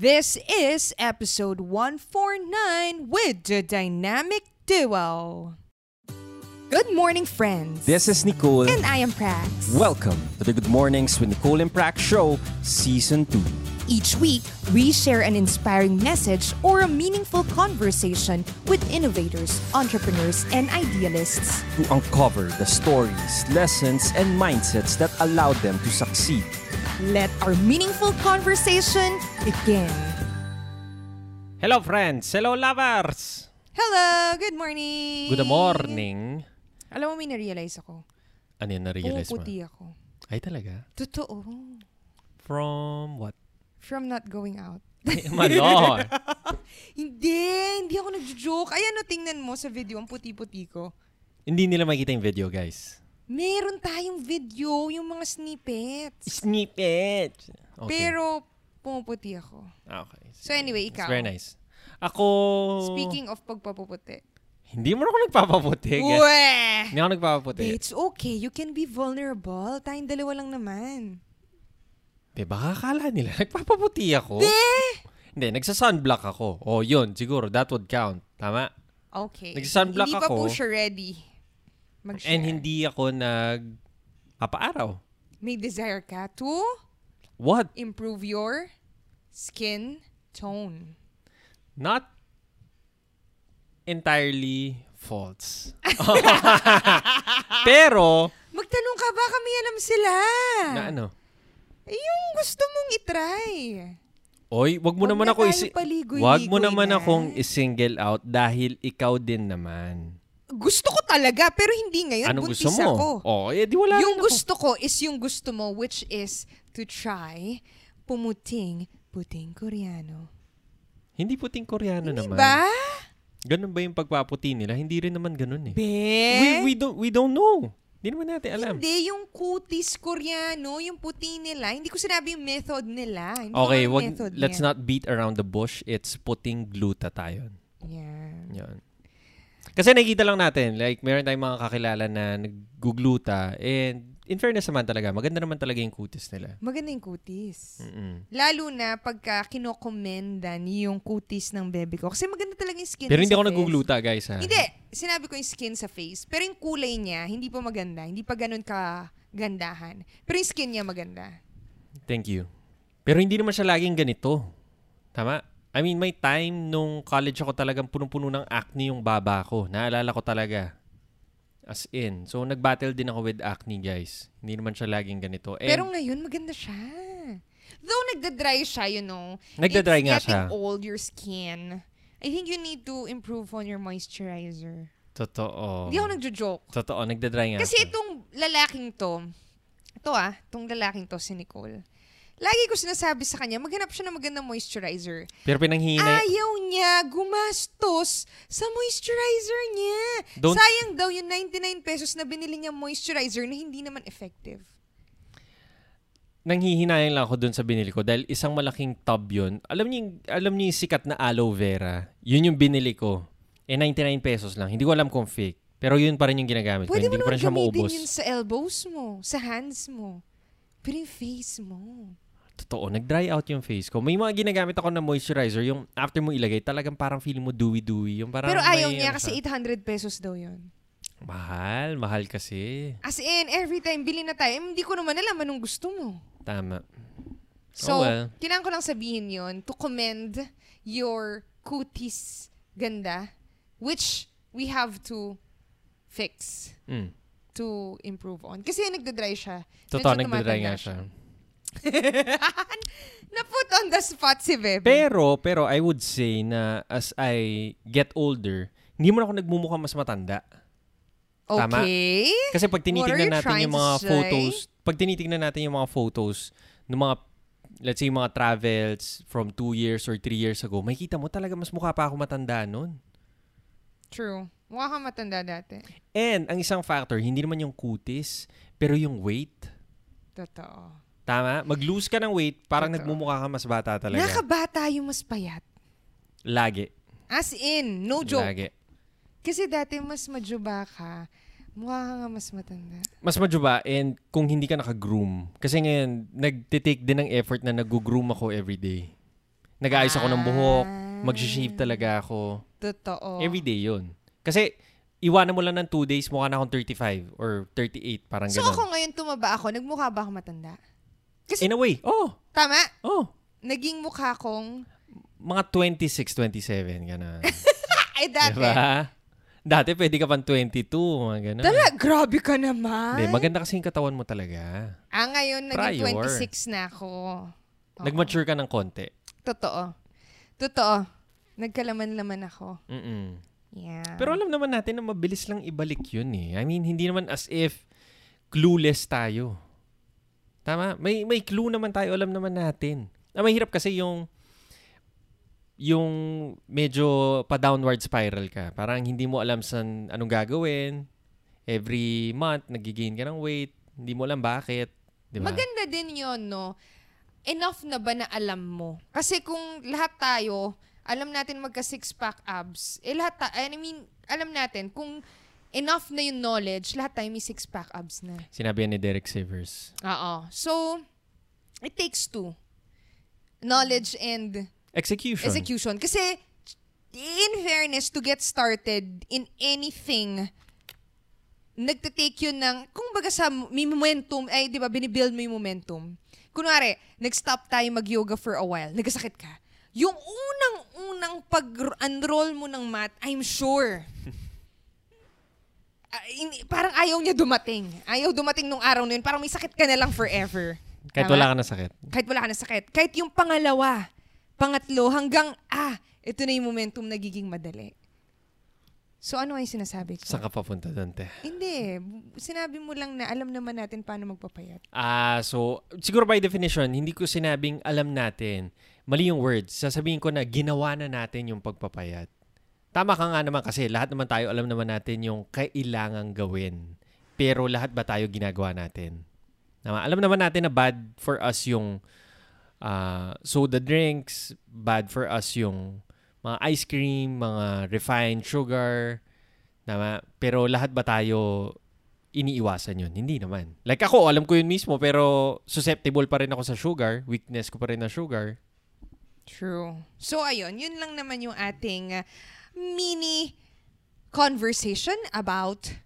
This is episode 149 with the Dynamic Duo. Good morning, friends. This is Nicole. And I am Prax. Welcome to the Good Mornings with Nicole and Prax show, Season 2. Each week, we share an inspiring message or a meaningful conversation with innovators, entrepreneurs, and idealists. To uncover the stories, lessons, and mindsets that allowed them to succeed. Let our meaningful conversation begin. Hello friends! Hello lovers! Hello! Good morning! Good morning! Alam mo, may na-realize ako. Ano yun na-realize mo? Pumuputi ako. Ay talaga? Totoo. From what? From not going out. Malor! Hindi! Hindi ako nagjo-joke. Ay, ano, tingnan mo sa video, ang puti-puti ko. Hindi nila makita yung video guys. Meron tayong video, yung mga snippets. Snippet! Okay. Pero, pumuputi ako. Okay. So anyway, It's ikaw. very nice. Ako... Speaking of pagpapuputi. Hindi mo ako nagpapaputi. guys. Weh! Hindi ako nagpapaputi. It's okay. You can be vulnerable. Tayong dalawa lang naman. Di ba akala nila nagpapaputi ako? De! Hindi, nagsa-sunblock ako. O yun, siguro, that would count. Tama? Okay. Nagsa-sunblock Hindi pa po ako. siya ready. Mag-share. And hindi ako nag... Papaaraw. May desire ka to What? improve your skin tone. not entirely false. Pero, Magtanong ka, baka may alam sila. na ano? Eh, Yung gusto mong itry. Oy, wag mo Wag naman na ako isi- Wag mo naman na. akong i-single out dahil ikaw din naman. Gusto ko talaga, pero hindi ngayon. Anong Buntis gusto mo? ako. Oh, eh di wala yung rin ako. gusto ko is yung gusto mo, which is to try pumuting puting koreano. Hindi puting koreano Hindi naman. ba? Ganun ba yung pagpaputi nila? Hindi rin naman ganun eh. Be? We, we don't we don't know. Hindi naman natin alam. Hindi, yung kutis koreano, yung puti nila. Hindi ko sinabi yung method nila. Hindi Okay, wag, method let's niya. not beat around the bush. It's puting glutathione. Yeah. Yan. Kasi nakikita lang natin, like, meron tayong mga kakilala na naggugluta and in fairness naman talaga, maganda naman talaga yung kutis nila. Maganda yung kutis. Mm-mm. Lalo na pagka kinokomendan yung kutis ng bebe ko. Kasi maganda talaga yung skin Pero hindi ako face. naggugluta, guys, ha? Hindi. Sinabi ko yung skin sa face. Pero yung kulay niya, hindi pa maganda. Hindi pa ganun ka gandahan. Pero yung skin niya maganda. Thank you. Pero hindi naman siya laging ganito. Tama? I mean, may time nung college ako talagang punong-puno ng acne yung baba ko. Naalala ko talaga. As in. So, nag-battle din ako with acne, guys. Hindi naman siya laging ganito. And, Pero ngayon, maganda siya. Though nagda-dry siya, you know. Nagda-dry it's nga getting siya. old, your skin. I think you need to improve on your moisturizer. Totoo. Hindi ako nagjo-joke. Totoo, nagda-dry nga Kasi siya. itong lalaking to, ito ah, itong lalaking to, si Nicole. Lagi ko sinasabi sa kanya, maghanap siya ng magandang moisturizer. Pero pinanghihina, Ayaw niya gumastos sa moisturizer niya. Don't- Sayang daw yung 99 pesos na binili niya moisturizer na hindi naman effective. nanghihinayang lang ako dun sa binili ko dahil isang malaking tub yun. Alam niyo, yung- alam niyo yung sikat na aloe vera? Yun yung binili ko. Eh, 99 pesos lang. Hindi ko alam kung fake. Pero yun pa rin yung ginagamit ko. Pwede mo Hindi ko pa naman rin siya gamitin maubos. yun sa elbows mo, sa hands mo. Pero yung face mo. Totoo, nag-dry out yung face ko. May mga ginagamit ako na moisturizer, yung after mo ilagay, talagang parang feeling mo dewy-dewy. Yung parang Pero ayaw may niya ano kasi siya. 800 pesos daw yun. Mahal, mahal kasi. As in, every time bili na tayo, eh, hindi ko naman alam anong gusto mo. Tama. So, Oh, well. kailangan ko lang sabihin yon to commend your cuties ganda, which we have to fix Mm. to improve on. Kasi nagda-dry siya. Totoo, nagda-dry nga siya. Na-put on the spot si Bebe. Pero, pero I would say na as I get older, hindi mo na ako nagmumukha mas matanda. tama. okay. Kasi pag tinitingnan natin yung mga photos, pag tinitingnan natin yung mga photos ng mga let's say mga travels from two years or three years ago, makikita mo talaga mas mukha pa ako matanda nun. True. Mukha kang matanda dati. And ang isang factor, hindi naman yung kutis, pero yung weight. Totoo. Tama? Mag-lose ka ng weight, parang Totoo. nagmumukha ka mas bata talaga. Nakabata yung mas payat. Lagi. As in, no joke. Lagi. Kasi dati mas majuba ka, mukha ka nga mas matanda. Mas majuba and kung hindi ka naka-groom. Kasi ngayon, nagtitake din ng effort na nag-groom ako everyday. Nag-aayos ako ng buhok. Ah. Mag-shave talaga ako. Totoo. Every day yun. Kasi, iwanan mo lang ng 2 days, mukha na akong 35 or 38, parang so ganun. ako ngayon tumaba ako, nagmukha ba ako matanda? Kasi, In a way, oh, tama, oh. naging mukha kong, Mga 26, 27, gano'n. ay dati. diba? Dati pwede ka pang 22, mga gano'n. Tala, grabe ka naman. Hindi, maganda kasi yung katawan mo talaga. ah, ngayon, naging Prior. 26 na ako. Oo. Nag-mature ka ng konti. Totoo. Totoo. Nagkalaman-laman ako. Mm-mm. Yeah. Pero alam naman natin na mabilis lang ibalik yun eh. I mean, hindi naman as if clueless tayo. Tama? May may clue naman tayo, alam naman natin. Ah, mahirap kasi yung yung medyo pa-downward spiral ka. Parang hindi mo alam san anong gagawin. Every month, nagigain ka ng weight. Hindi mo alam bakit. Di ba? Maganda din yon no? Enough na ba na alam mo? Kasi kung lahat tayo, alam natin magka six-pack abs, eh lahat ta- I mean, alam natin, kung enough na yung knowledge, lahat tayo may six-pack abs na. Sinabi yan ni Derek Sivers. Oo. So, it takes two. Knowledge and Execution. execution. Kasi, in fairness, to get started in anything, nagtitake yun ng, kung baga sa may momentum, ay di ba, binibuild mo yung momentum. Kunwari, nag-stop tayo mag-yoga for a while, nagkasakit ka. Yung unang-unang pag-enroll mo ng mat, I'm sure, ah, in- parang ayaw niya dumating. Ayaw dumating nung araw na yun. Parang may sakit ka na lang forever. Kahit Tama? wala ka na sakit. Kahit wala ka na sakit. Kahit yung pangalawa, pangatlo, hanggang, ah, ito na yung momentum nagiging madali. So, ano ay sinasabi ko? Saan ka papunta doon, te? Hindi. Sinabi mo lang na alam naman natin paano magpapayat. Ah, so siguro by definition, hindi ko sinabing alam natin. Mali yung words. Sasabihin ko na ginawa na natin yung pagpapayat. Tama ka nga naman kasi lahat naman tayo alam naman natin yung kailangang gawin. Pero lahat ba tayo ginagawa natin? Tama? Alam naman natin na bad for us yung ah, soda drinks, bad for us yung mga ice cream, mga refined sugar. Tama? Pero lahat ba tayo iniiwasan yun. Hindi naman. Like ako, alam ko yun mismo, pero susceptible pa rin ako sa sugar. Weakness ko pa rin na sugar. True. So, ayun. Yun lang naman yung ating uh, mini conversation about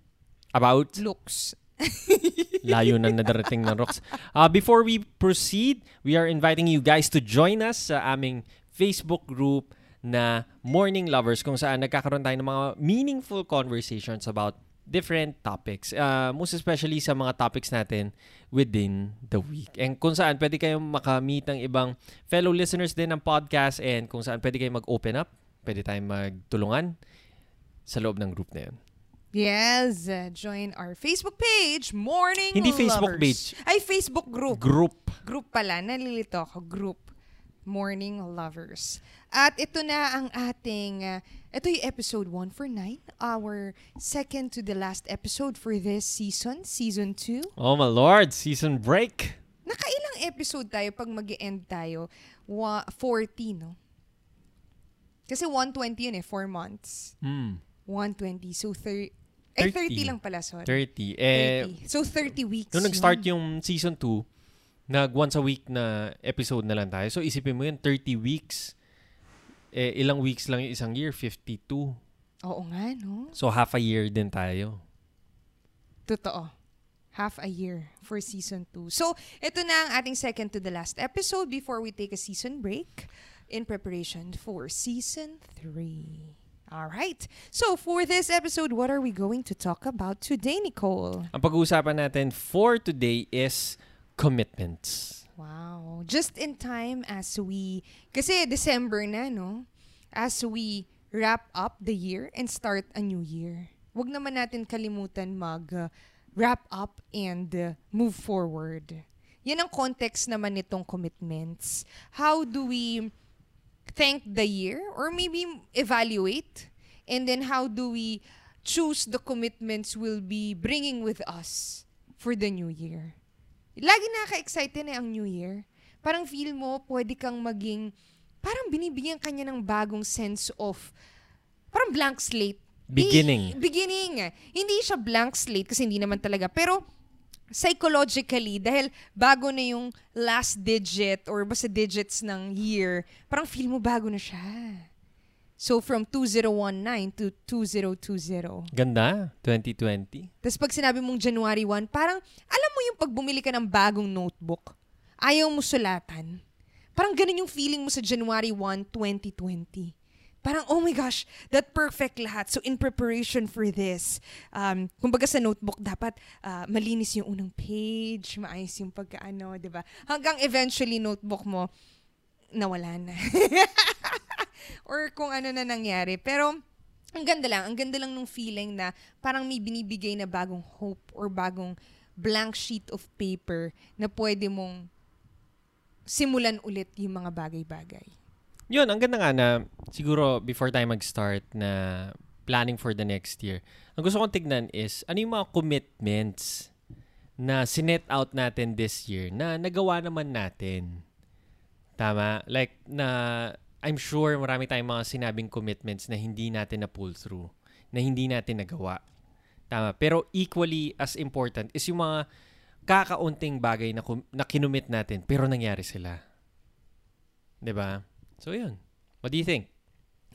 About looks. layo na nadarating ng rocks. Uh, before we proceed, we are inviting you guys to join us sa aming Facebook group na Morning Lovers kung saan nagkakaroon tayo ng mga meaningful conversations about different topics. Uh, most especially sa mga topics natin within the week. And kung saan pwede kayong makamit ng ibang fellow listeners din ng podcast and kung saan pwede kayong mag-open up, pwede tayong magtulungan sa loob ng group na yun. Yes. uh, join our Facebook page, Morning Hindi Facebook Lovers. page. Ay, Facebook group. Group. Group pala. Nalilito ako. Group. Morning Lovers. At ito na ang ating, uh, ito yung episode 1 for 9. Our second to the last episode for this season, season 2. Oh my lord, season break. Nakailang episode tayo pag mag end tayo? Wa- 40, no? Kasi 120 yun eh, 4 months. Hmm. 120. So, thir- ay, 30 30. lang pala, sorry. 30. Eh, 30. So, 30 weeks. Nung nag-start yun. yung season 2, nag once a week na episode na lang tayo. So isipin mo yun, 30 weeks. Eh, ilang weeks lang yung isang year? 52. Oo nga, no? So half a year din tayo. Totoo. Half a year for season 2. So, ito na ang ating second to the last episode before we take a season break in preparation for season 3. All right. So, for this episode, what are we going to talk about today, Nicole? Ang pag-uusapan natin for today is commitments. Wow. Just in time as we, kasi December na, no? As we wrap up the year and start a new year. Huwag naman natin kalimutan mag uh, wrap up and uh, move forward. Yan ang context naman nitong commitments. How do we thank the year or maybe evaluate and then how do we choose the commitments we'll be bringing with us for the new year? Lagi nakaka-excited na ang New Year. Parang feel mo, pwede kang maging, parang binibigyan kanya ng bagong sense of, parang blank slate. Beginning. Di- beginning. Hindi siya blank slate kasi hindi naman talaga. Pero, psychologically, dahil bago na yung last digit or basta digits ng year, parang feel mo bago na siya. So, from 2019 to 2020. Ganda, 2020. Tapos pag sinabi mong January 1, parang, alam mo yung pag bumili ka ng bagong notebook, ayaw mo sulatan. Parang ganun yung feeling mo sa January 1, 2020. Parang, oh my gosh, that perfect lahat. So, in preparation for this, um, kumbaga sa notebook, dapat uh, malinis yung unang page, maayos yung pagkaano, di ba? Hanggang eventually, notebook mo, nawala na. Or kung ano na nangyari. Pero, ang ganda lang. Ang ganda lang nung feeling na parang may binibigay na bagong hope or bagong blank sheet of paper na pwede mong simulan ulit yung mga bagay-bagay. Yun, ang ganda nga na siguro before tayo mag-start na planning for the next year, ang gusto kong tignan is ano yung mga commitments na sinet out natin this year na nagawa naman natin. Tama? Like, na I'm sure marami tayong mga sinabing commitments na hindi natin na pull through, na hindi natin nagawa. Tama. Pero equally as important is yung mga kakaunting bagay na, na kinumit natin pero nangyari sila. 'Di ba? So, yun. What do you think?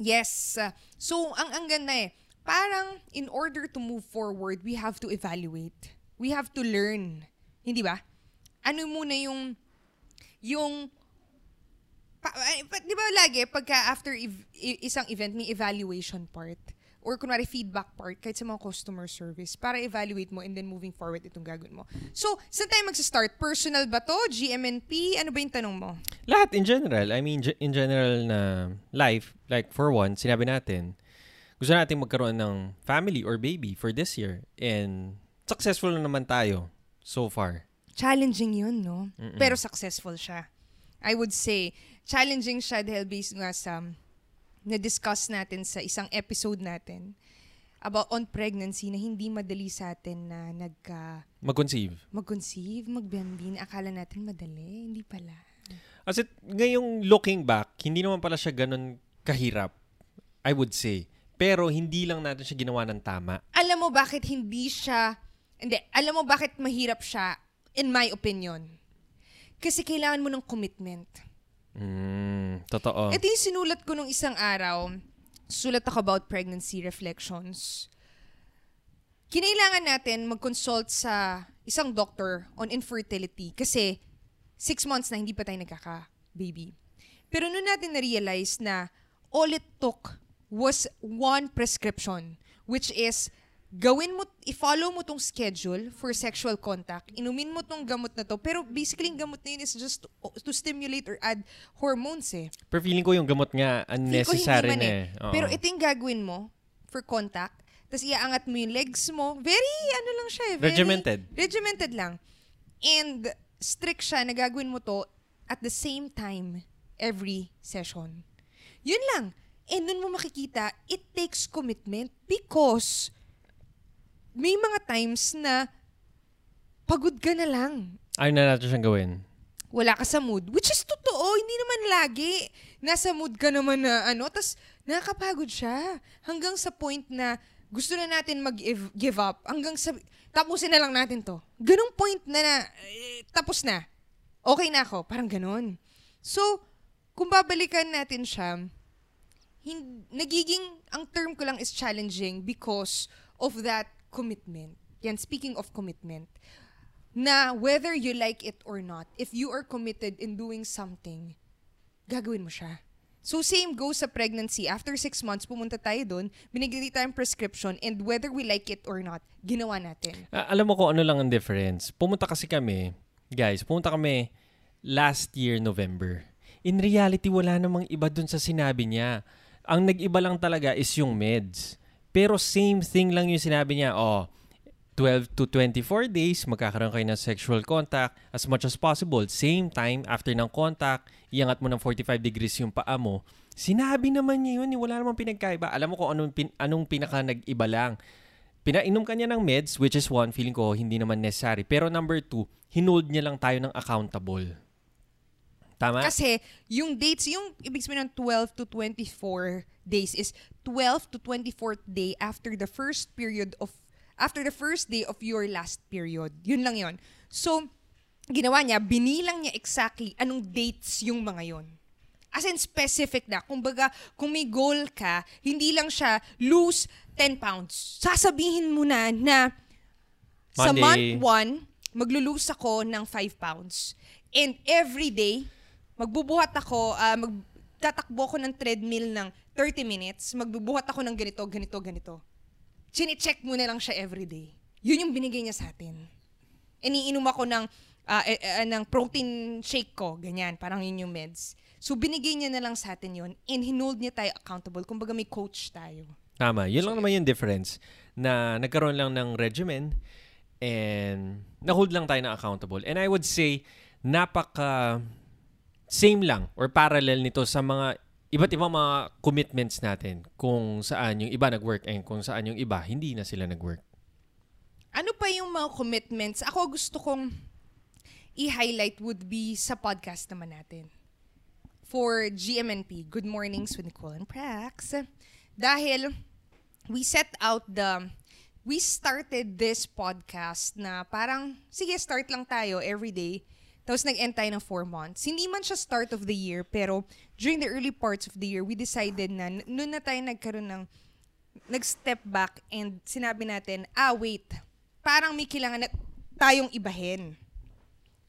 Yes. So, ang, ang ganda eh. Parang, in order to move forward, we have to evaluate. We have to learn. Hindi ba? Ano muna yung, yung, pa, di ba lagi, pagka after ev- isang event, may evaluation part or kunwari feedback part kahit sa mga customer service para evaluate mo and then moving forward itong gagawin mo. So, saan tayo magsa-start? Personal ba to? GMNP? Ano ba yung tanong mo? Lahat in general. I mean, in general na life, like for one, sinabi natin, gusto natin magkaroon ng family or baby for this year. And successful na naman tayo so far. Challenging yun, no? Mm-mm. Pero successful siya. I would say, challenging siya dahil based nga sa na-discuss natin sa isang episode natin about on pregnancy na hindi madali sa atin na nagka... Mag-conceive. Mag-conceive, magbambin. Akala natin madali. Hindi pala. Kasi ngayong looking back, hindi naman pala siya ganun kahirap. I would say. Pero hindi lang natin siya ginawa ng tama. Alam mo bakit hindi siya... Hindi. Alam mo bakit mahirap siya, in my opinion. Kasi kailangan mo ng commitment Mm, totoo. Ito yung sinulat ko nung isang araw. Sulat ako about pregnancy reflections. Kinailangan natin mag-consult sa isang doctor on infertility kasi six months na hindi pa tayo nagkaka-baby. Pero noon natin na-realize na all it took was one prescription which is gawin mo, i-follow mo tong schedule for sexual contact, inumin mo tong gamot na to, pero basically yung gamot na yun is just to, to stimulate or add hormones eh. Pero feeling ko yung gamot nga unnecessary na eh. eh. Pero ito yung gagawin mo for contact, tapos iaangat mo yung legs mo, very ano lang siya eh. Very, regimented. Regimented lang. And strict siya na gagawin mo to at the same time every session. Yun lang. And nun mo makikita, it takes commitment because may mga times na pagod ka na lang. Ayaw na natin siyang gawin. Wala ka sa mood. Which is totoo. Hindi naman lagi. Nasa mood ka naman na ano. Tapos nakakapagod siya. Hanggang sa point na gusto na natin mag-give up. Hanggang sa, tapusin na lang natin to. Ganong point na na, eh, tapos na. Okay na ako. Parang ganon. So, kung babalikan natin siya, hin- nagiging, ang term ko lang is challenging because of that commitment. Yan, speaking of commitment, na whether you like it or not, if you are committed in doing something, gagawin mo siya. So same goes sa pregnancy. After six months, pumunta tayo doon, binigyan tayong prescription, and whether we like it or not, ginawa natin. Uh, alam mo kung ano lang ang difference. Pumunta kasi kami, guys, pumunta kami last year, November. In reality, wala namang iba dun sa sinabi niya. Ang nag-iba lang talaga is yung meds. Pero same thing lang yung sinabi niya, oh, 12 to 24 days, magkakaroon kayo ng sexual contact as much as possible. Same time, after ng contact, iangat mo ng 45 degrees yung paa mo. Sinabi naman niya yun, eh, wala namang pinagkaiba. Alam mo kung anong, pin, anong pinaka nag-iba lang. Pinainom ka niya ng meds, which is one, feeling ko hindi naman necessary. Pero number two, hinold niya lang tayo ng accountable. Tama? Kasi yung dates, yung ibig sabihin ng 12 to 24 days is 12 to 24th day after the first period of after the first day of your last period. Yun lang yon. So, ginawa niya, binilang niya exactly anong dates yung mga yon. As in specific na. Kumbaga, kung may goal ka, hindi lang siya lose 10 pounds. Sasabihin mo na na sa Monday. month 1, maglo-lose ako ng 5 pounds. And every day, magbubuhat ako, ah, magtatakbo ako ng treadmill ng 30 minutes, magbubuhat ako ng ganito, ganito, ganito. Chine-check mo na lang siya every day. Yun yung binigay niya sa atin. Iniinom ako ng, ah, eh, eh, ng protein shake ko, ganyan, parang yun yung meds. So, binigay niya na lang sa atin yun and hinold niya tayo accountable. Kumbaga may coach tayo. Tama. Yun lang naman yung difference. Na nagkaroon lang ng regimen and na-hold lang tayo na accountable. And I would say, napaka same lang or parallel nito sa mga iba't ibang mga commitments natin kung saan yung iba nag-work and kung saan yung iba hindi na sila nag-work. Ano pa yung mga commitments? Ako gusto kong i-highlight would be sa podcast naman natin. For GMNP, Good Mornings with Nicole and Prax. Dahil we set out the, we started this podcast na parang, sige, start lang tayo every day. Tapos nag-end tayo ng four months. Hindi man siya start of the year, pero during the early parts of the year, we decided na, noon na tayo nagkaroon ng, nag-step back and sinabi natin, ah, wait, parang may kailangan na tayong ibahin.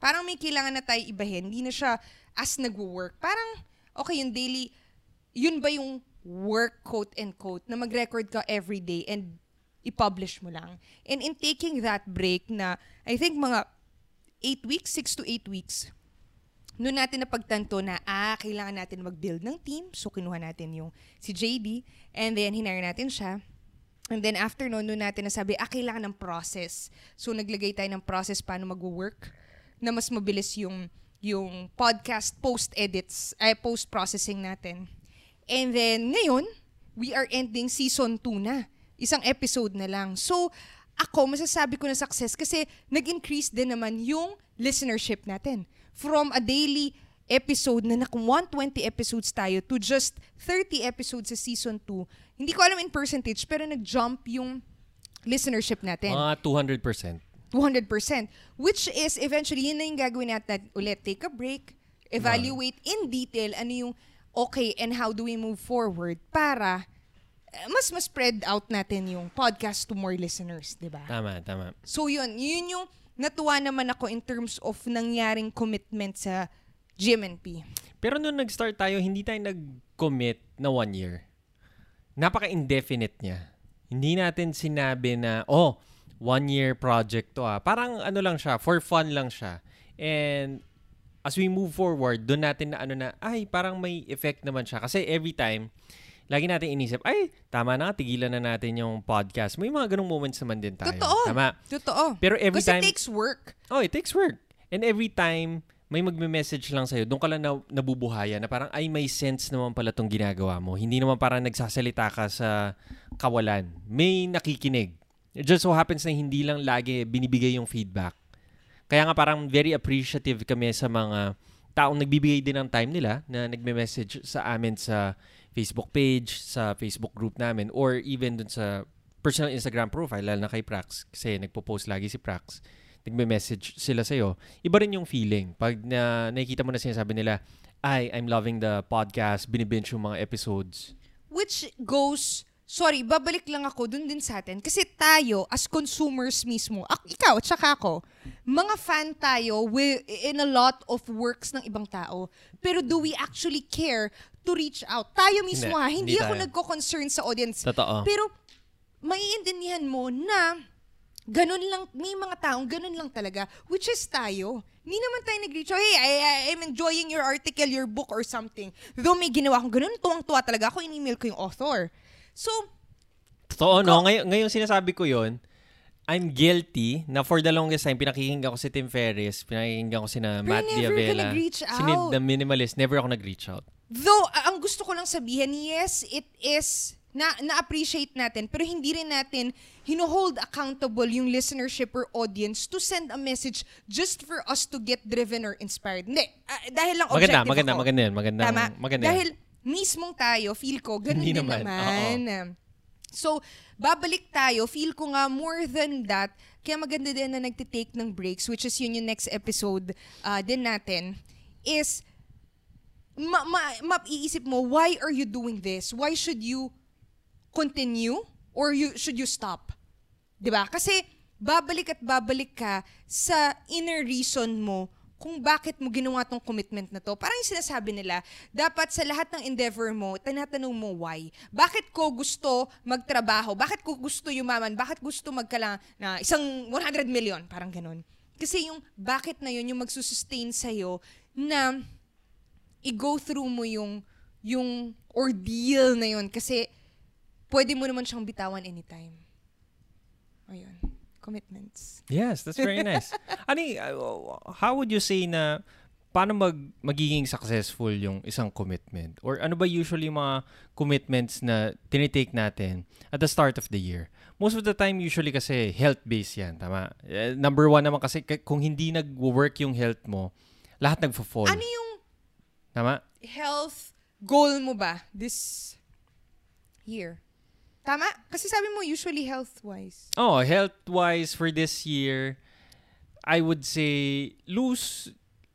Parang may kailangan na tayo ibahin. Hindi na siya as nagwo-work. Parang, okay, yung daily, yun ba yung work, quote and quote, na mag-record ka every day and i-publish mo lang. And in taking that break na, I think mga 8 weeks, 6 to 8 weeks, noon natin napagtanto na, ah, kailangan natin mag-build ng team. So, kinuha natin yung si JD. And then, hinire natin siya. And then, after noon, noon natin nasabi, ah, kailangan ng process. So, naglagay tayo ng process paano mag-work na mas mabilis yung yung podcast post-edits, ay post-processing natin. And then, ngayon, we are ending season 2 na. Isang episode na lang. So, ako, masasabi ko na success kasi nag-increase din naman yung listenership natin. From a daily episode na naku 120 episodes tayo to just 30 episodes sa season 2. Hindi ko alam in percentage, pero nag-jump yung listenership natin. Mga 200%. 200%. Which is, eventually, yun na yung gagawin natin ulit. Take a break, evaluate in detail ano yung okay and how do we move forward para mas mas spread out natin yung podcast to more listeners, di ba? Tama, tama. So yun, yun yung natuwa naman ako in terms of nangyaring commitment sa GMNP. Pero nung nag-start tayo, hindi tayo nag-commit na one year. Napaka-indefinite niya. Hindi natin sinabi na, oh, one-year project to ah. Parang ano lang siya, for fun lang siya. And as we move forward, doon natin na ano na, ay, parang may effect naman siya. Kasi every time, lagi natin inisip, ay, tama na, tigilan na natin yung podcast. May mga ganong moments naman din tayo. Totoo. Tama. Totoo. Pero every Kasi time, it takes work. oh, it takes work. And every time, may magme-message lang sa'yo, doon ka lang na, nabubuhayan na parang, ay, may sense naman pala tong ginagawa mo. Hindi naman parang nagsasalita ka sa kawalan. May nakikinig. It just so happens na hindi lang lagi binibigay yung feedback. Kaya nga parang very appreciative kami sa mga taong nagbibigay din ng time nila na nagme-message sa amin sa Facebook page, sa Facebook group namin, or even dun sa personal Instagram profile, lalo na kay Prax, kasi nagpo-post lagi si Prax, nagme-message sila sa'yo, iba rin yung feeling. Pag na, nakikita mo na sinasabi nila, ay, I'm loving the podcast, binibinge yung mga episodes. Which goes, sorry, babalik lang ako dun din sa atin. Kasi tayo, as consumers mismo, ak- ikaw at saka ako, mga fan tayo wi- in a lot of works ng ibang tao. Pero do we actually care to reach out? Tayo mismo Hindi. ha, hindi, Hindi ako tayo. nagko-concern sa audience. Totoo. Pero, maiintindihan mo na ganun lang, may mga taong ganun lang talaga, which is tayo. Hindi naman tayo nag-reach out, hey, I, I- I'm enjoying your article, your book, or something. Though may ginawa akong ganun, tuwang-tuwa talaga ako, in-email ko yung author. So, Totoo, no? Ngayon, ngayon sinasabi ko yon I'm guilty na for the longest time, pinakikinggan ko si Tim Ferriss, pinakikinggan ko si na Matt Diavela, si the Minimalist, never ako nag-reach out. Though, ang gusto ko lang sabihin, yes, it is, na, na-appreciate natin, pero hindi rin natin hino-hold accountable yung listenership or audience to send a message just for us to get driven or inspired. Hindi, ah, dahil lang Maganda, objective maganda, ako. maganda yan. Magandang, Tama. maganda yan. Dahil mismong tayo, feel ko, ganun Hindi din naman, naman. So, babalik tayo. Feel ko nga more than that. Kaya maganda din na nagtitake ng breaks, which is yun yung next episode uh, din natin, is ma- ma- maiisip mo, why are you doing this? Why should you continue or you should you stop? ba? Kasi babalik at babalik ka sa inner reason mo kung bakit mo ginawa tong commitment na to. Parang yung sinasabi nila, dapat sa lahat ng endeavor mo, tinatanong mo why. Bakit ko gusto magtrabaho? Bakit ko gusto yumaman? Bakit gusto magkala na isang 100 million? Parang ganun. Kasi yung bakit na yun, yung magsusustain sa'yo na i-go through mo yung yung ordeal na yun. Kasi pwede mo naman siyang bitawan anytime. Ayun. Commitments. Yes, that's very nice. Ani, uh, how would you say na paano mag magiging successful yung isang commitment? Or ano ba usually yung mga commitments na tinitake natin at the start of the year? Most of the time, usually kasi health-based yan, tama? Eh, number one naman kasi kung hindi nag-work yung health mo, lahat nagfo-fall. Ano yung Tama? health goal mo ba this year? Tama? Kasi sabi mo usually health-wise. Oh, health-wise for this year, I would say lose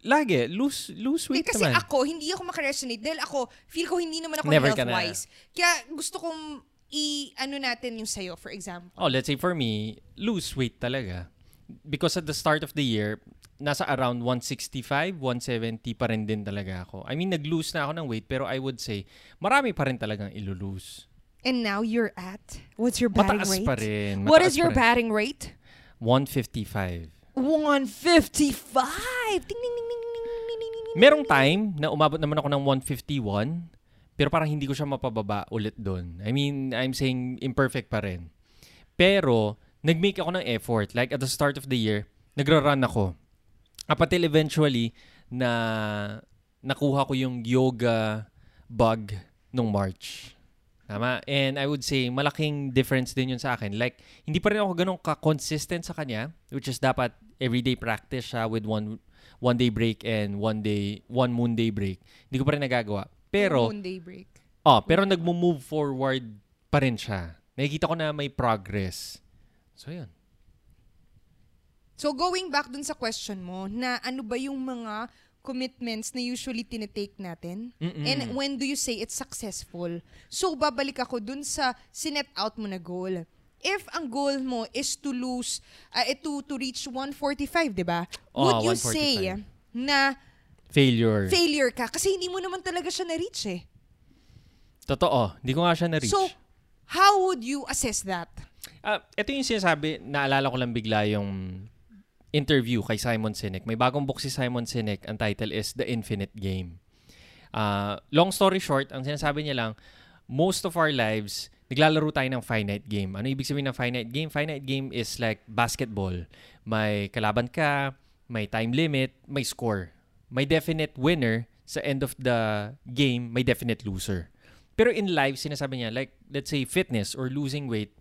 lagi lose lose Eh, weight kasi naman. ako, hindi ako makaresonate dahil ako, feel ko hindi naman ako Never health-wise. Kaya gusto kong i-ano natin yung sayo, for example. Oh, let's say for me, lose weight talaga. Because at the start of the year, nasa around 165, 170 pa rin din talaga ako. I mean, nag-lose na ako ng weight pero I would say, marami pa rin talagang ilulose. And now you're at, what's your batting mataas rate? Pa rin, mataas What is your batting rate? 155. 155! Ding, ding, ding, ding, ding, ding, ding, ding, Merong time na umabot naman ako ng 151 pero parang hindi ko siya mapababa ulit doon. I mean, I'm saying imperfect pa rin. Pero, nag-make ako ng effort. Like, at the start of the year, nagra-run ako Up until eventually, na nakuha ko yung yoga bug nung March. Tama? And I would say, malaking difference din yun sa akin. Like, hindi pa rin ako ganun ka-consistent sa kanya, which is dapat everyday practice siya with one one day break and one day one moon day break. Hindi ko pa rin nagagawa. Pero Moon day break. oh, pero nagmo-move forward pa rin siya. Nakikita ko na may progress. So yun. So going back dun sa question mo, na ano ba yung mga commitments na usually tinetake natin? Mm-mm. And when do you say it's successful? So babalik ako dun sa sinet out mo na goal. If ang goal mo is to lose, uh, to, to reach 145, di ba? Oh, Would you 145. say na Failure. failure ka? Kasi hindi mo naman talaga siya na-reach eh. Totoo. Hindi ko nga siya na-reach. So, how would you assess that? Ah, ito yung sinasabi, naalala ko lang bigla yung interview kay Simon Sinek. May bagong book si Simon Sinek. Ang title is The Infinite Game. Ah, long story short, ang sinasabi niya lang, most of our lives, naglalaro tayo ng finite game. Ano ibig sabihin ng finite game? Finite game is like basketball. May kalaban ka, may time limit, may score. May definite winner sa end of the game, may definite loser. Pero in life, sinasabi niya, like, let's say fitness or losing weight,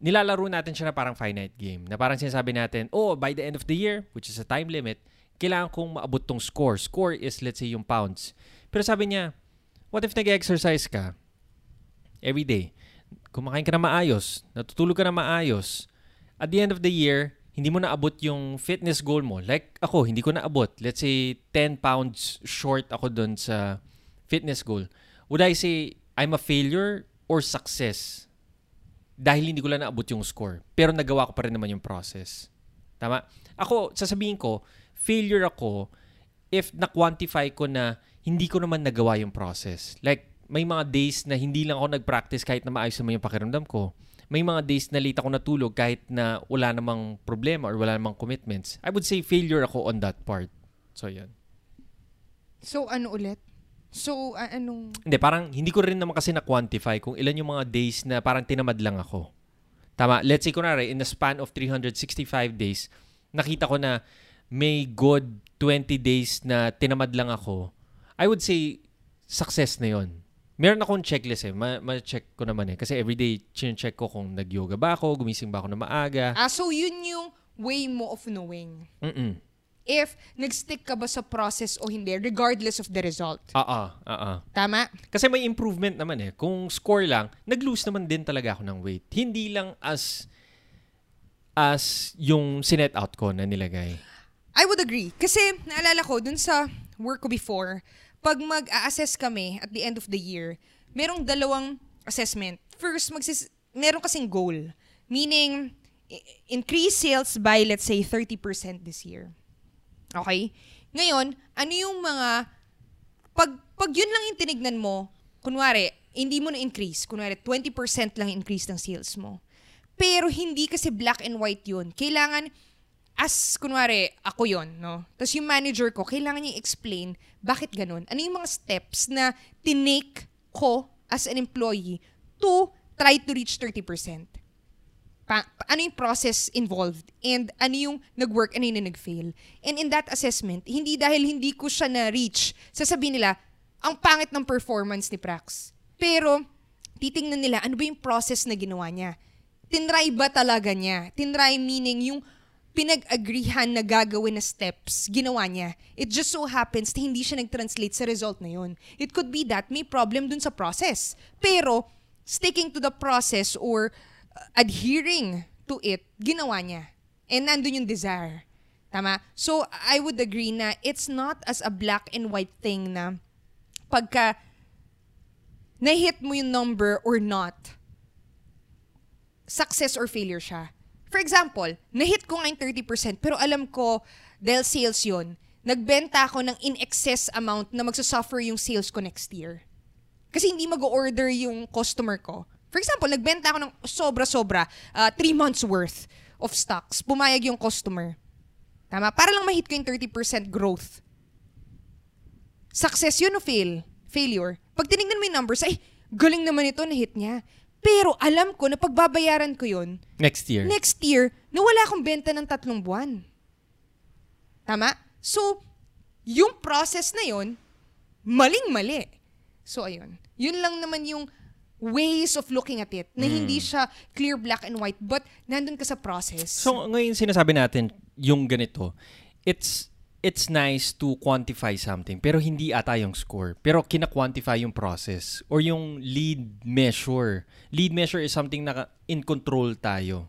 nilalaro natin siya na parang finite game. Na parang sinasabi natin, oh, by the end of the year, which is a time limit, kailangan kong maabot tong score. Score is, let's say, yung pounds. Pero sabi niya, what if nag-exercise ka every day? Kumakain ka na maayos, natutulog ka na maayos. At the end of the year, hindi mo naabot yung fitness goal mo. Like ako, hindi ko naabot. Let's say, 10 pounds short ako dun sa fitness goal. Would I say, I'm a failure or success? Dahil hindi ko lang naabot yung score. Pero nagawa ko pa rin naman yung process. Tama? Ako, sasabihin ko, failure ako if na-quantify ko na hindi ko naman nagawa yung process. Like, may mga days na hindi lang ako nag-practice kahit na maayos naman yung pakiramdam ko. May mga days na late ako natulog kahit na wala namang problema or wala namang commitments. I would say failure ako on that part. So, yan. So, ano ulit? So, a- anong... Hindi, parang hindi ko rin naman kasi na-quantify kung ilan yung mga days na parang tinamad lang ako. Tama. Let's say, kunwari, in the span of 365 days, nakita ko na may good 20 days na tinamad lang ako. I would say, success na yon. Meron akong checklist eh. Ma- ma-check ko naman eh. Kasi everyday, check ko kung nag-yoga ba ako, gumising ba ako na maaga. Ah, so yun yung way mo of knowing. Mm-mm. If nag-stick ka ba sa process o hindi, regardless of the result. Oo, oo. Tama? Kasi may improvement naman eh. Kung score lang, nag-lose naman din talaga ako ng weight. Hindi lang as as yung sinet out ko na nilagay. I would agree. Kasi naalala ko, dun sa work ko before, pag mag-a-assess kami at the end of the year, merong dalawang assessment. First, magsis meron kasing goal. Meaning, increase sales by, let's say, 30% this year. Okay? Ngayon, ano yung mga, pag, pag yun lang yung tinignan mo, kunwari, hindi mo na-increase, kunwari, 20% lang increase ng sales mo. Pero hindi kasi black and white yun. Kailangan, as, kunwari, ako yon no? Tapos yung manager ko, kailangan niya explain bakit ganun. Ano yung mga steps na tinake ko as an employee to try to reach 30%. Pa, ano yung process involved and ano yung nag-work, ano yung nag-fail. And in that assessment, hindi dahil hindi ko siya na-reach, sasabihin nila, ang pangit ng performance ni Prax. Pero, titingnan nila, ano ba yung process na ginawa niya? Tinry ba talaga niya? Tinry meaning yung pinag-agreehan na gagawin na steps, ginawa niya. It just so happens na hindi siya nag-translate sa result na yun. It could be that may problem dun sa process. Pero, sticking to the process or adhering to it, ginawa niya. And nandun yung desire. Tama? So, I would agree na it's not as a black and white thing na pagka na-hit mo yung number or not, success or failure siya. For example, na-hit ko nga yung 30% pero alam ko, dahil sales yun, nagbenta ako ng in excess amount na magsasuffer yung sales ko next year. Kasi hindi mag-order yung customer ko. For example, nagbenta ako ng sobra-sobra, 3 months worth of stocks. Pumayag yung customer. Tama? Para lang ma-hit ko yung 30% growth. Success yun o fail? Failure. Pag tinignan mo yung numbers, ay, galing naman ito, na-hit niya. Pero alam ko na pagbabayaran ko yun, Next year. next year, nawala akong benta ng tatlong buwan. Tama? So, yung process na yun, maling-mali. So, ayun. Yun lang naman yung ways of looking at it na hindi siya clear black and white but nandun ka sa process. So ngayon sinasabi natin yung ganito, it's it's nice to quantify something pero hindi ata yung score. Pero kina-quantify yung process or yung lead measure. Lead measure is something na in control tayo.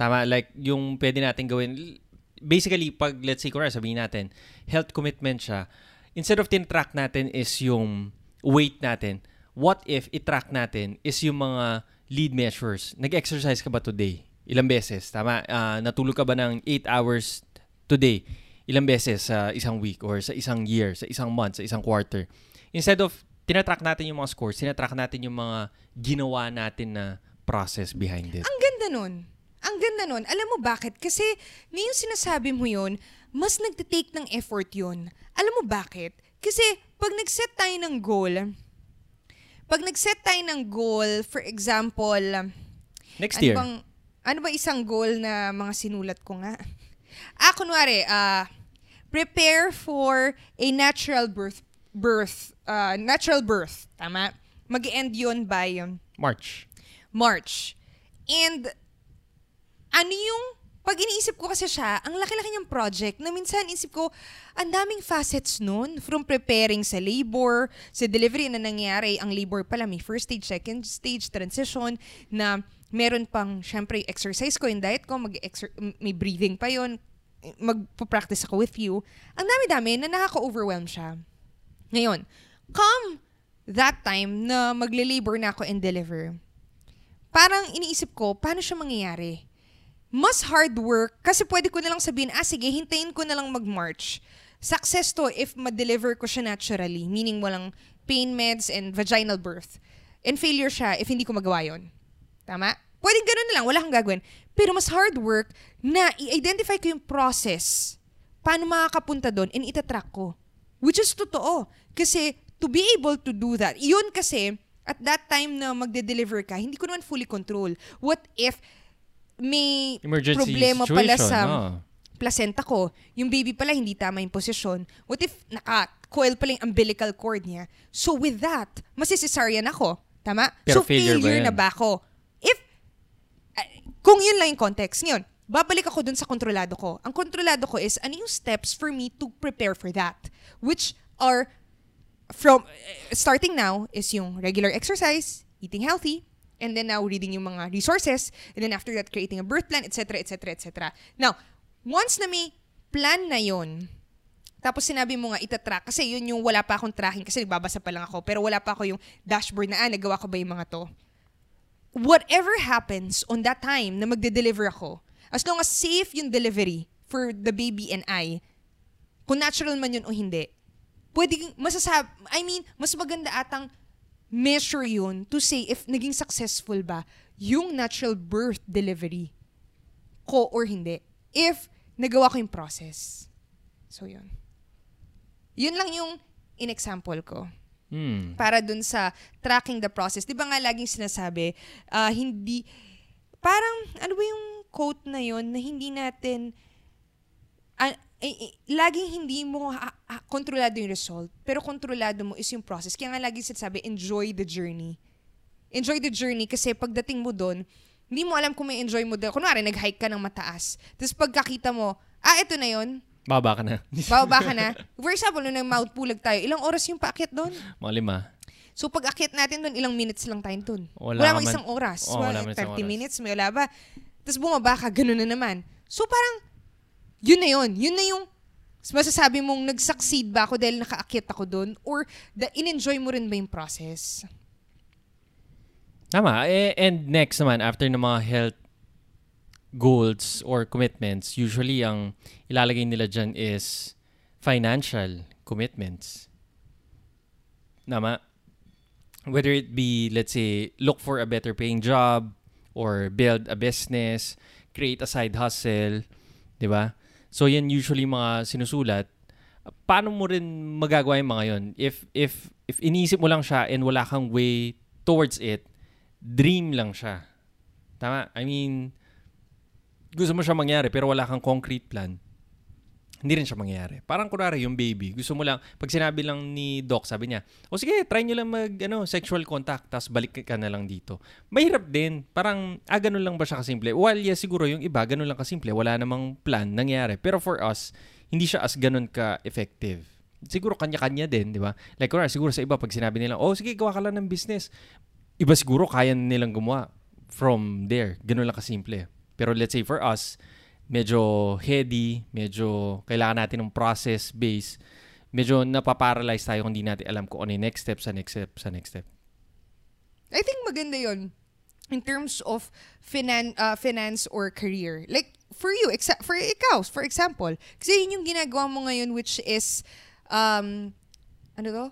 Tama like yung pwede natin gawin basically pag let's say kunwari sabihin natin health commitment siya instead of tin-track natin is yung weight natin what if i-track natin is yung mga lead measures nag-exercise ka ba today ilang beses tama Ah, natulog ka ba ng 8 hours today ilang beses sa isang week or sa isang year sa isang month sa isang quarter instead of tinatrack natin yung mga scores tinatrack natin yung mga ginawa natin na process behind it Ang ganda nun. Ang ganda nun. Alam mo bakit? Kasi ngayong sinasabi mo yun, mas nagtitake ng effort yun. Alam mo bakit? Kasi pag nag-set tayo ng goal, pag nag-set tayo ng goal, for example, next ano year bang, ano ba isang goal na mga sinulat ko nga? Ah, kunwari, ah, prepare for a natural birth, birth, ah, natural birth, tama? Mag-end yun by um, March March. And ano yung pag iniisip ko kasi siya, ang laki-laki niyang project na minsan isip ko, ang daming facets nun. From preparing sa labor, sa delivery na nangyari, ang labor pala may first stage, second stage, transition, na meron pang, syempre, exercise ko, yung diet ko, mag may breathing pa yon magpo-practice ako with you. Ang dami-dami na nakaka-overwhelm siya. Ngayon, come that time na magle-labor na ako and deliver, parang iniisip ko, paano siya mangyayari? Mas hard work, kasi pwede ko na lang sabihin, ah sige, hintayin ko na lang mag-March. Success to if ma-deliver ko siya naturally, meaning walang pain meds and vaginal birth. And failure siya if hindi ko magawa yon. Tama? Pwedeng ganun na lang, wala kang gagawin. Pero mas hard work na i-identify ko yung process. Paano makakapunta doon and itatrack ko. Which is totoo. Kasi to be able to do that, yun kasi, at that time na magde-deliver ka, hindi ko naman fully control. What if may emergency problema pala sa no? placenta ko. Yung baby pala hindi tama yung posisyon. What if naka-coil pala yung umbilical cord niya? So with that, masisesaryan ako. Tama? Pero so failure ba yan? na ba ako? If, ah, kung yun lang yung context. Ngayon, babalik ako dun sa kontrolado ko. Ang kontrolado ko is, ano yung steps for me to prepare for that? Which are, from, eh, starting now, is yung regular exercise, eating healthy, and then now reading yung mga resources, and then after that, creating a birth plan, etc., etc., etc. Now, once na may plan na yon tapos sinabi mo nga itatrack, kasi yun yung wala pa akong tracking, kasi nagbabasa pa lang ako, pero wala pa ako yung dashboard na, ah, nagawa ko ba yung mga to? Whatever happens on that time na magde-deliver ako, as long as safe yung delivery for the baby and I, kung natural man yun o hindi, pwede, masasab, I mean, mas maganda atang measure yun to say if naging successful ba yung natural birth delivery ko or hindi. If nagawa ko yung process. So, yun. Yun lang yung in-example ko. Hmm. Para dun sa tracking the process. Di ba nga laging sinasabi, ah, hindi, parang, ano ba yung quote na yun na hindi natin, ah, eh, eh, laging hindi mo ha- ha- kontrolado yung result, pero kontrolado mo is yung process. Kaya nga laging sinasabi, enjoy the journey. Enjoy the journey kasi pagdating mo doon, hindi mo alam kung may enjoy mo doon. Kunwari, nag-hike ka ng mataas. Tapos pagkakita mo, ah, ito na yon Baba ka na. bababa ka na. For example, nung nag-Mount Pulag tayo, ilang oras yung paakyat doon? Mga lima. So pag akyat natin doon, ilang minutes lang tayo doon. Wala Wala, mang man- isang oras. Oo, wala Wala, man 30 isang oras. minutes, may wala ba? Tapos bumaba ka, ganun na naman. So parang, yun na yun. Yun na yung masasabi mong nag-succeed ba ako dahil nakaakyat ako doon or the, in-enjoy mo rin ba yung process? Tama. Eh, and next naman, after ng mga health goals or commitments, usually ang ilalagay nila dyan is financial commitments. Tama. Whether it be, let's say, look for a better paying job or build a business, create a side hustle, di ba? So, yan usually mga sinusulat. Paano mo rin magagawa yung mga yun? If, if, if iniisip mo lang siya and wala kang way towards it, dream lang siya. Tama? I mean, gusto mo siya mangyari pero wala kang concrete plan, hindi rin siya mangyayari. Parang kunwari yung baby, gusto mo lang, pag sinabi lang ni doc, sabi niya, o sige, try nyo lang mag, ano, sexual contact, tapos balik ka na lang dito. Mahirap din. Parang, ah, ganun lang ba siya kasimple? Well, yes, siguro yung iba, ganun lang kasimple. Wala namang plan nangyari. Pero for us, hindi siya as ganun ka-effective. Siguro kanya-kanya din, di ba? Like, kunwari, siguro sa iba, pag sinabi nila, oh, sige, gawa ka lang ng business. Iba siguro, kaya nilang gumawa from there. Ganun lang kasimple. Pero let's say for us, medyo heady, medyo kailangan natin ng process base, medyo napaparalyze tayo kung hindi natin alam kung ano yung next step sa next step sa next step. I think maganda yon in terms of finan uh, finance or career. Like, for you, exa- for ikaw, for example, kasi yun yung ginagawa mo ngayon which is, um, ano to?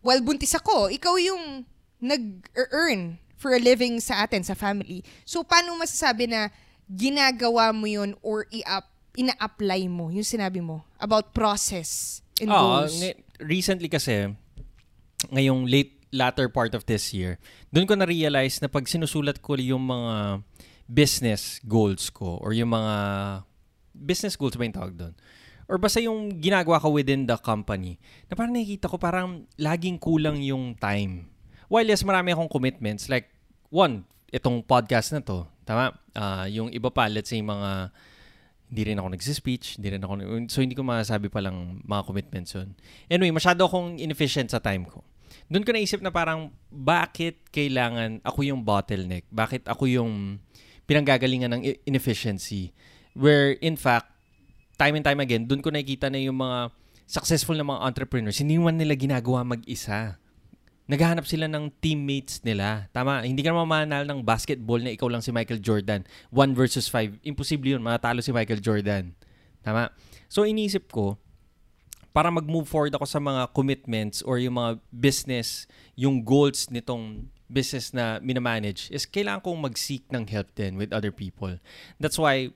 Well, buntis ako. Ikaw yung nag-earn for a living sa atin, sa family. So, paano masasabi na ginagawa mo yun or i-up, ina-apply mo yung sinabi mo about process and Oo, goals? nga- recently kasi, ngayong late latter part of this year, doon ko na-realize na pag sinusulat ko yung mga business goals ko or yung mga business goals ba yung tawag doon? Or basta yung ginagawa ko within the company, na parang nakikita ko parang laging kulang yung time. While yes, marami akong commitments. Like, one, itong podcast na to. Tama? Ah, yung iba pa, let's say mga hindi rin ako nagsispeech, hindi rin ako, so hindi ko masabi pa lang mga commitments yun. Anyway, masyado akong inefficient sa time ko. Doon ko naisip na parang, bakit kailangan ako yung bottleneck? Bakit ako yung pinanggagalingan ng inefficiency? Where, in fact, time and time again, doon ko nakikita na yung mga successful na mga entrepreneurs, hindi man nila ginagawa mag-isa. Naghahanap sila ng teammates nila. Tama, hindi ka naman mananalo ng basketball na ikaw lang si Michael Jordan. One versus five. Imposible yun, matalo si Michael Jordan. Tama? So, inisip ko, para mag-move forward ako sa mga commitments or yung mga business, yung goals nitong business na minamanage is kailangan kong mag-seek ng help din with other people. That's why,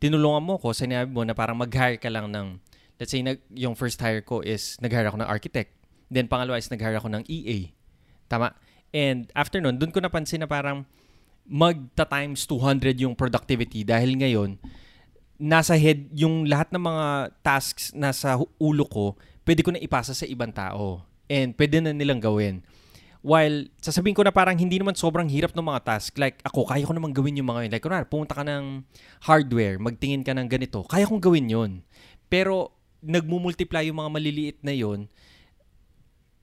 tinulungan mo ko, sinabi mo na parang mag-hire ka lang ng, let's say, nag, yung first hire ko is nag-hire ako ng architect. Then pangalawa is nag-hire ako ng EA. Tama? And after nun, dun ko napansin na parang magta-times 200 yung productivity dahil ngayon, nasa head, yung lahat ng mga tasks nasa ulo ko, pwede ko na ipasa sa ibang tao. And pwede na nilang gawin. while sasabihin ko na parang hindi naman sobrang hirap ng mga task. Like ako, kaya ko naman gawin yung mga yun. Like kunwari, pumunta ka ng hardware, magtingin ka ng ganito, kaya kong gawin yun. Pero nagmumultiply yung mga maliliit na yun.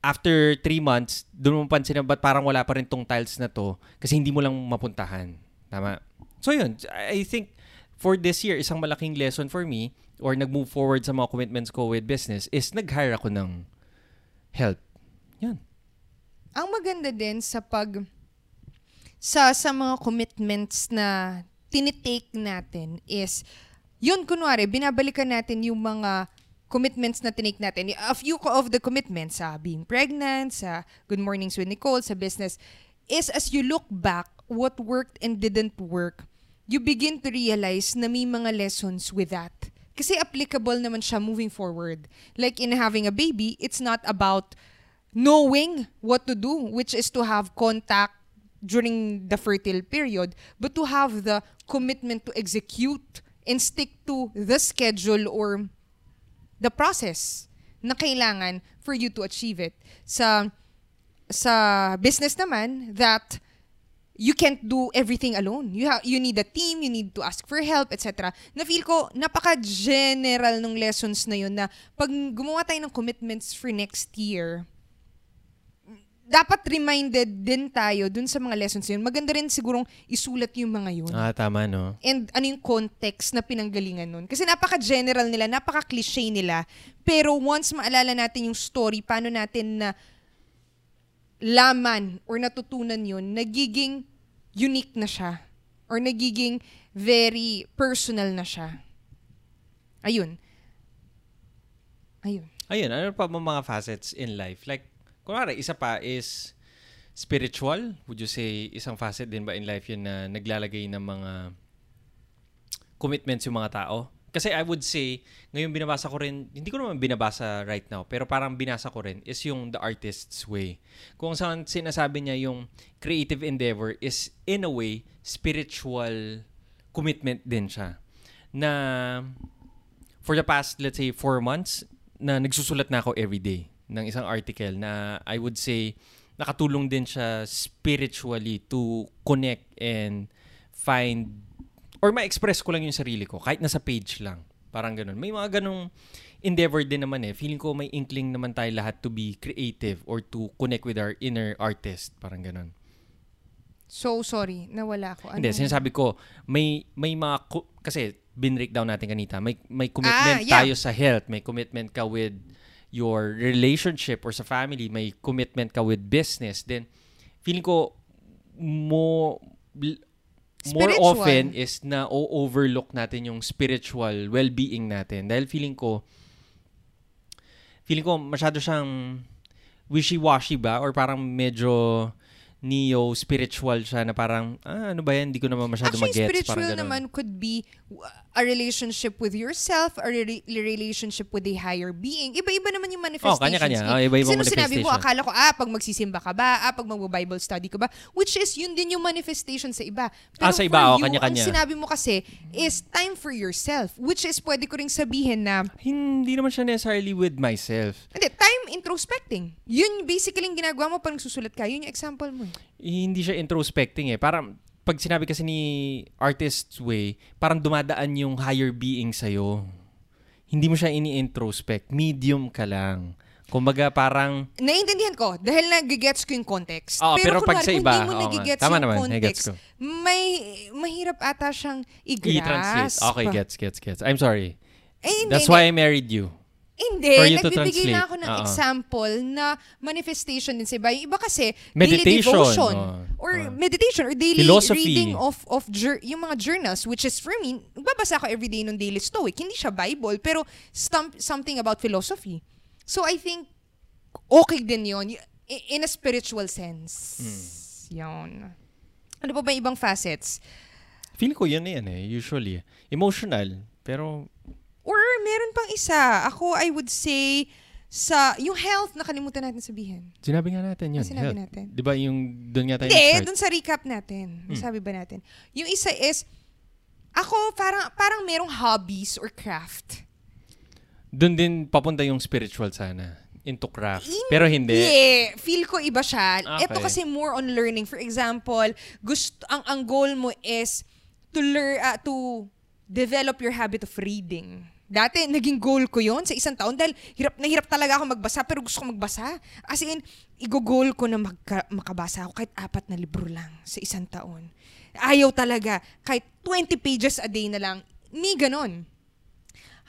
After three months, doon mo pansin na ba't parang wala pa rin tong tiles na to kasi hindi mo lang mapuntahan. Tama? So yun, I think for this year, isang malaking lesson for me or nag-move forward sa mga commitments ko with business is nag-hire ako ng help. Yan. Ang maganda din sa pag sa sa mga commitments na tinitake natin is yun kunwari binabalikan natin yung mga commitments na tinake natin. A few of the commitments sa being pregnant, sa Good Mornings with Nicole, sa business is as you look back what worked and didn't work, you begin to realize na may mga lessons with that. Kasi applicable naman siya moving forward. Like in having a baby, it's not about knowing what to do, which is to have contact during the fertile period, but to have the commitment to execute and stick to the schedule or the process na kailangan for you to achieve it. Sa sa business naman that you can't do everything alone. You ha- you need a team, you need to ask for help, etc. Na feel ko napaka-general ng lessons na yun na pag gumawa tayo ng commitments for next year, dapat reminded din tayo dun sa mga lessons yun. Maganda rin sigurong isulat yung mga yun. Ah, tama, no? And ano yung context na pinanggalingan nun. Kasi napaka-general nila, napaka-cliche nila. Pero once maalala natin yung story, paano natin na laman or natutunan yun, nagiging unique na siya. Or nagiging very personal na siya. Ayun. Ayun. Ayun, ano pa mga facets in life? Like, kunwari, isa pa is spiritual. Would you say isang facet din ba in life yun na naglalagay ng mga commitments yung mga tao? Kasi I would say, ngayon binabasa ko rin, hindi ko naman binabasa right now, pero parang binasa ko rin, is yung the artist's way. Kung saan sinasabi niya yung creative endeavor is, in a way, spiritual commitment din siya. Na, for the past, let's say, four months, na nagsusulat na ako every day ng isang article na I would say, nakatulong din siya spiritually to connect and find or ma-express ko lang yung sarili ko kahit nasa page lang. Parang ganun. May mga ganung endeavor din naman eh. Feeling ko may inkling naman tayo lahat to be creative or to connect with our inner artist. Parang ganun. So, sorry. Nawala ko. Ano? Hindi, sinasabi ko, may, may mga, kasi binreak down natin kanita, may, may commitment Ah, yeah. tayo sa health, may commitment ka with your relationship or sa family, may commitment ka with business, then feeling ko mo more Spiritual. often is na overlook natin yung spiritual well-being natin. Dahil feeling ko, feeling ko masyado siyang wishy-washy ba? Or parang medyo neo-spiritual siya na parang, ah, ano ba yan? Hindi ko naman masyado Actually, mag-gets. spiritual Parang ganun. naman could be a relationship with yourself, a re- relationship with a higher being. Iba-iba naman yung manifestations. Oh, kanya-kanya. eh. Oh, iba-ibang Kasi nung sinabi mo, akala ko, ah, pag magsisimba ka ba, ah, pag mag-Bible study ka ba, which is, yun din yung manifestation sa iba. Pero Ah, sa iba, oh, you, kanya-kanya. ang sinabi mo kasi is time for yourself, which is pwede ko ring sabihin na, Hindi naman siya necessarily with myself. hindi, time introspecting. Yun basically yung ginagawa mo pag nagsusulat ka. Yun yung example mo. eh. Eh, Hindi siya introspecting eh. Parang, pag sinabi kasi ni Artist's Way, parang dumadaan yung higher being sa'yo. Hindi mo siya ini-introspect. Medium ka lang. Kumbaga parang, Naiintindihan ko dahil nagigets ko yung context. Oo, pero pag kunwari, sa kung iba, hindi mo nga. nagigets Tama yung naman, context, ko. may mahirap ata siyang i-translate. i-grasp. Okay, gets, gets, gets. I'm sorry. Eh, hindi, That's hindi. why I married you. Hindi, for you to nagbibigay na translate. ako ng Oo. example na manifestation din sa iba. Yung iba kasi, Meditation, daily devotion. oo. or Oo. meditation, or daily Philosophy. reading of, of jour- yung mga journals, which is for me, nagbabasa ako everyday ng Daily Stoic. Hindi siya Bible, pero stum- something about philosophy. So I think, okay din yun. y- i- In a spiritual sense. Hmm. Yun. Ano pa ba ibang facets? Feeling ko yun na yan eh, usually. Emotional. Pero, meron pang isa. Ako, I would say, sa, yung health, nakalimutan natin sabihin. sinabi nga natin yun. Ah, sinabi health. natin. Di ba yung doon nga tayo Hindi, dun sa recap natin. Hmm. Sabi ba natin? Yung isa is, ako, parang, parang merong hobbies or craft. Doon din papunta yung spiritual sana. into craft. In- Pero hindi. Yeah, feel ko iba siya. Okay. Ito kasi more on learning. For example, gusto ang ang goal mo is to learn to develop your habit of reading. Dati, naging goal ko yon sa isang taon dahil hirap na hirap talaga ako magbasa pero gusto ko magbasa. As in, igo-goal ko na magka, makabasa ako kahit apat na libro lang sa isang taon. Ayaw talaga. Kahit 20 pages a day na lang. Ni ganon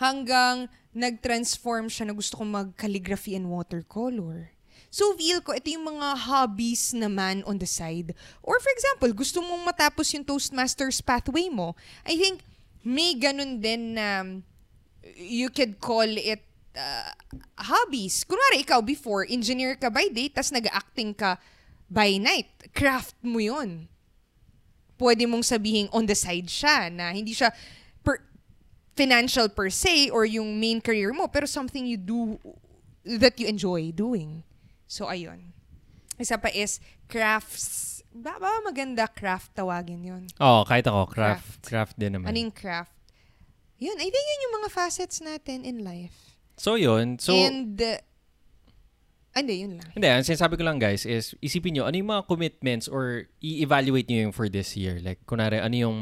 hanggang nag-transform siya na gusto kong mag-calligraphy and watercolor. So, feel ko, ito yung mga hobbies naman on the side. Or for example, gusto mong matapos yung Toastmasters pathway mo. I think, may ganun din na you could call it uh, hobbies. Kunwari, ikaw before, engineer ka by day, tas nag-acting ka by night. Craft mo yon Pwede mong sabihin on the side siya na hindi siya per, financial per se or yung main career mo, pero something you do that you enjoy doing. So, ayun. Isa pa is crafts. Ba, ba maganda craft tawagin yun? Oo, oh, kahit ako, craft. Craft, din naman. Anong craft? Yun, I think yun yung mga facets natin in life. So, yun. So, And, uh, hindi, yun lang. Hindi, ang sinasabi ko lang guys is isipin nyo ano yung mga commitments or i-evaluate nyo yung for this year. Like, kunwari, ano yung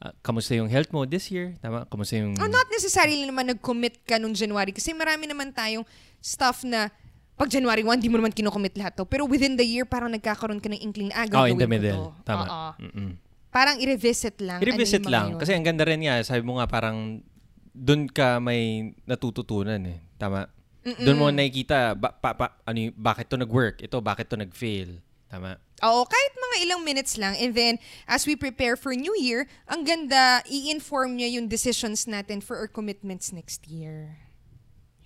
uh, kamusta yung health mo this year? Tama? Kamusta yung... Oh, not necessarily naman nag-commit ka nung January kasi marami naman tayong stuff na pag January 1, di mo naman kinocommit lahat to. Pero within the year, parang nagkakaroon ka ng inkling, ah, oh, in the middle. Tama. Mm-mm. Parang i-revisit lang. I-revisit ano lang. yun. Kasi ang ganda rin nga, sabi mo nga parang doon ka may natututunan eh. Tama? Doon mo nakikita ba, pa, pa, ano, bakit to nag-work, ito bakit to nag-fail. Tama? Oo, kahit mga ilang minutes lang. And then, as we prepare for New Year, ang ganda, i-inform niya yung decisions natin for our commitments next year.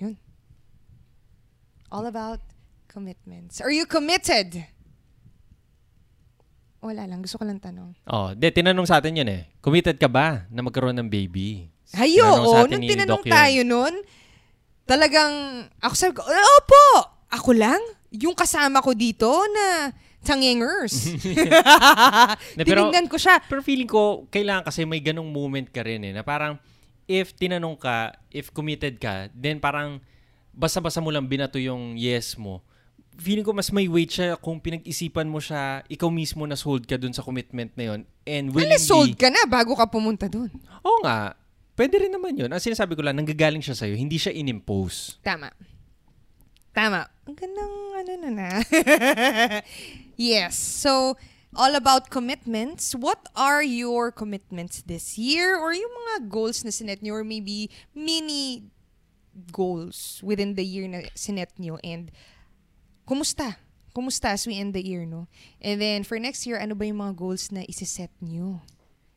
Yun. All about commitments. Are you committed? Wala lang. Gusto ko lang tanong. Oh, de, tinanong sa atin yun eh. Committed ka ba na magkaroon ng baby? Hayo, oh, atin nung tinanong tayo nun, talagang, ako sabi ko, opo, ako lang? Yung kasama ko dito na tangingers. Tinignan ko siya. Pero feeling ko, kailangan kasi may ganong moment ka rin eh, na parang, if tinanong ka, if committed ka, then parang, basta-basta mo lang binato yung yes mo, feeling ko mas may weight siya kung pinag-isipan mo siya, ikaw mismo na sold ka dun sa commitment na yon and willingly... sold ka na bago ka pumunta dun. Oo nga. Pwede rin naman yun. Ang sinasabi ko lang, nanggagaling siya sa'yo, hindi siya inimpose. Tama. Tama. Ang gandang ano na na. yes. So, all about commitments. What are your commitments this year? Or yung mga goals na sinet nyo? Or maybe mini goals within the year na sinet nyo? And kumusta? Kumusta as we end the year, no? And then, for next year, ano ba yung mga goals na isiset nyo?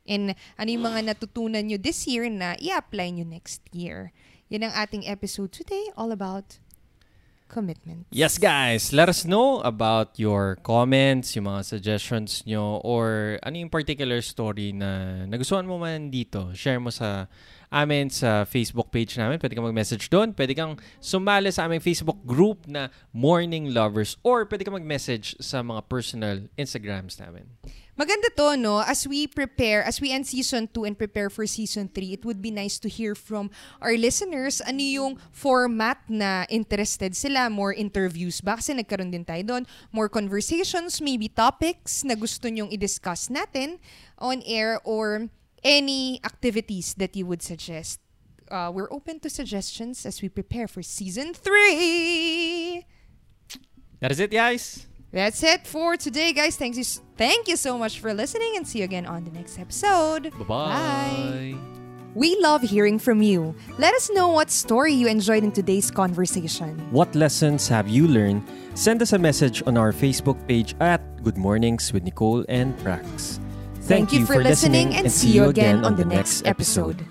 And ano yung mga natutunan nyo this year na i-apply nyo next year? Yan ang ating episode today, all about commitment. Yes, guys. Let us know about your comments, yung mga suggestions nyo, or ano yung particular story na nagustuhan mo man dito. Share mo sa amin sa Facebook page namin. Pwede kang mag-message doon. Pwede kang sumali sa aming Facebook group na Morning Lovers or pwede kang mag-message sa mga personal Instagrams namin. Maganda to, no? As we prepare, as we end season 2 and prepare for season 3, it would be nice to hear from our listeners ano yung format na interested sila. More interviews ba? Kasi nagkaroon din tayo doon. More conversations, maybe topics na gusto nyong i-discuss natin on air or any activities that you would suggest. Uh, we're open to suggestions as we prepare for season 3. That is it, guys. That's it for today, guys. Thank you, thank you so much for listening and see you again on the next episode. Bye-bye. We love hearing from you. Let us know what story you enjoyed in today's conversation. What lessons have you learned? Send us a message on our Facebook page at Good Mornings with Nicole and Prax. Thank, you for listening and see you again on the next episode.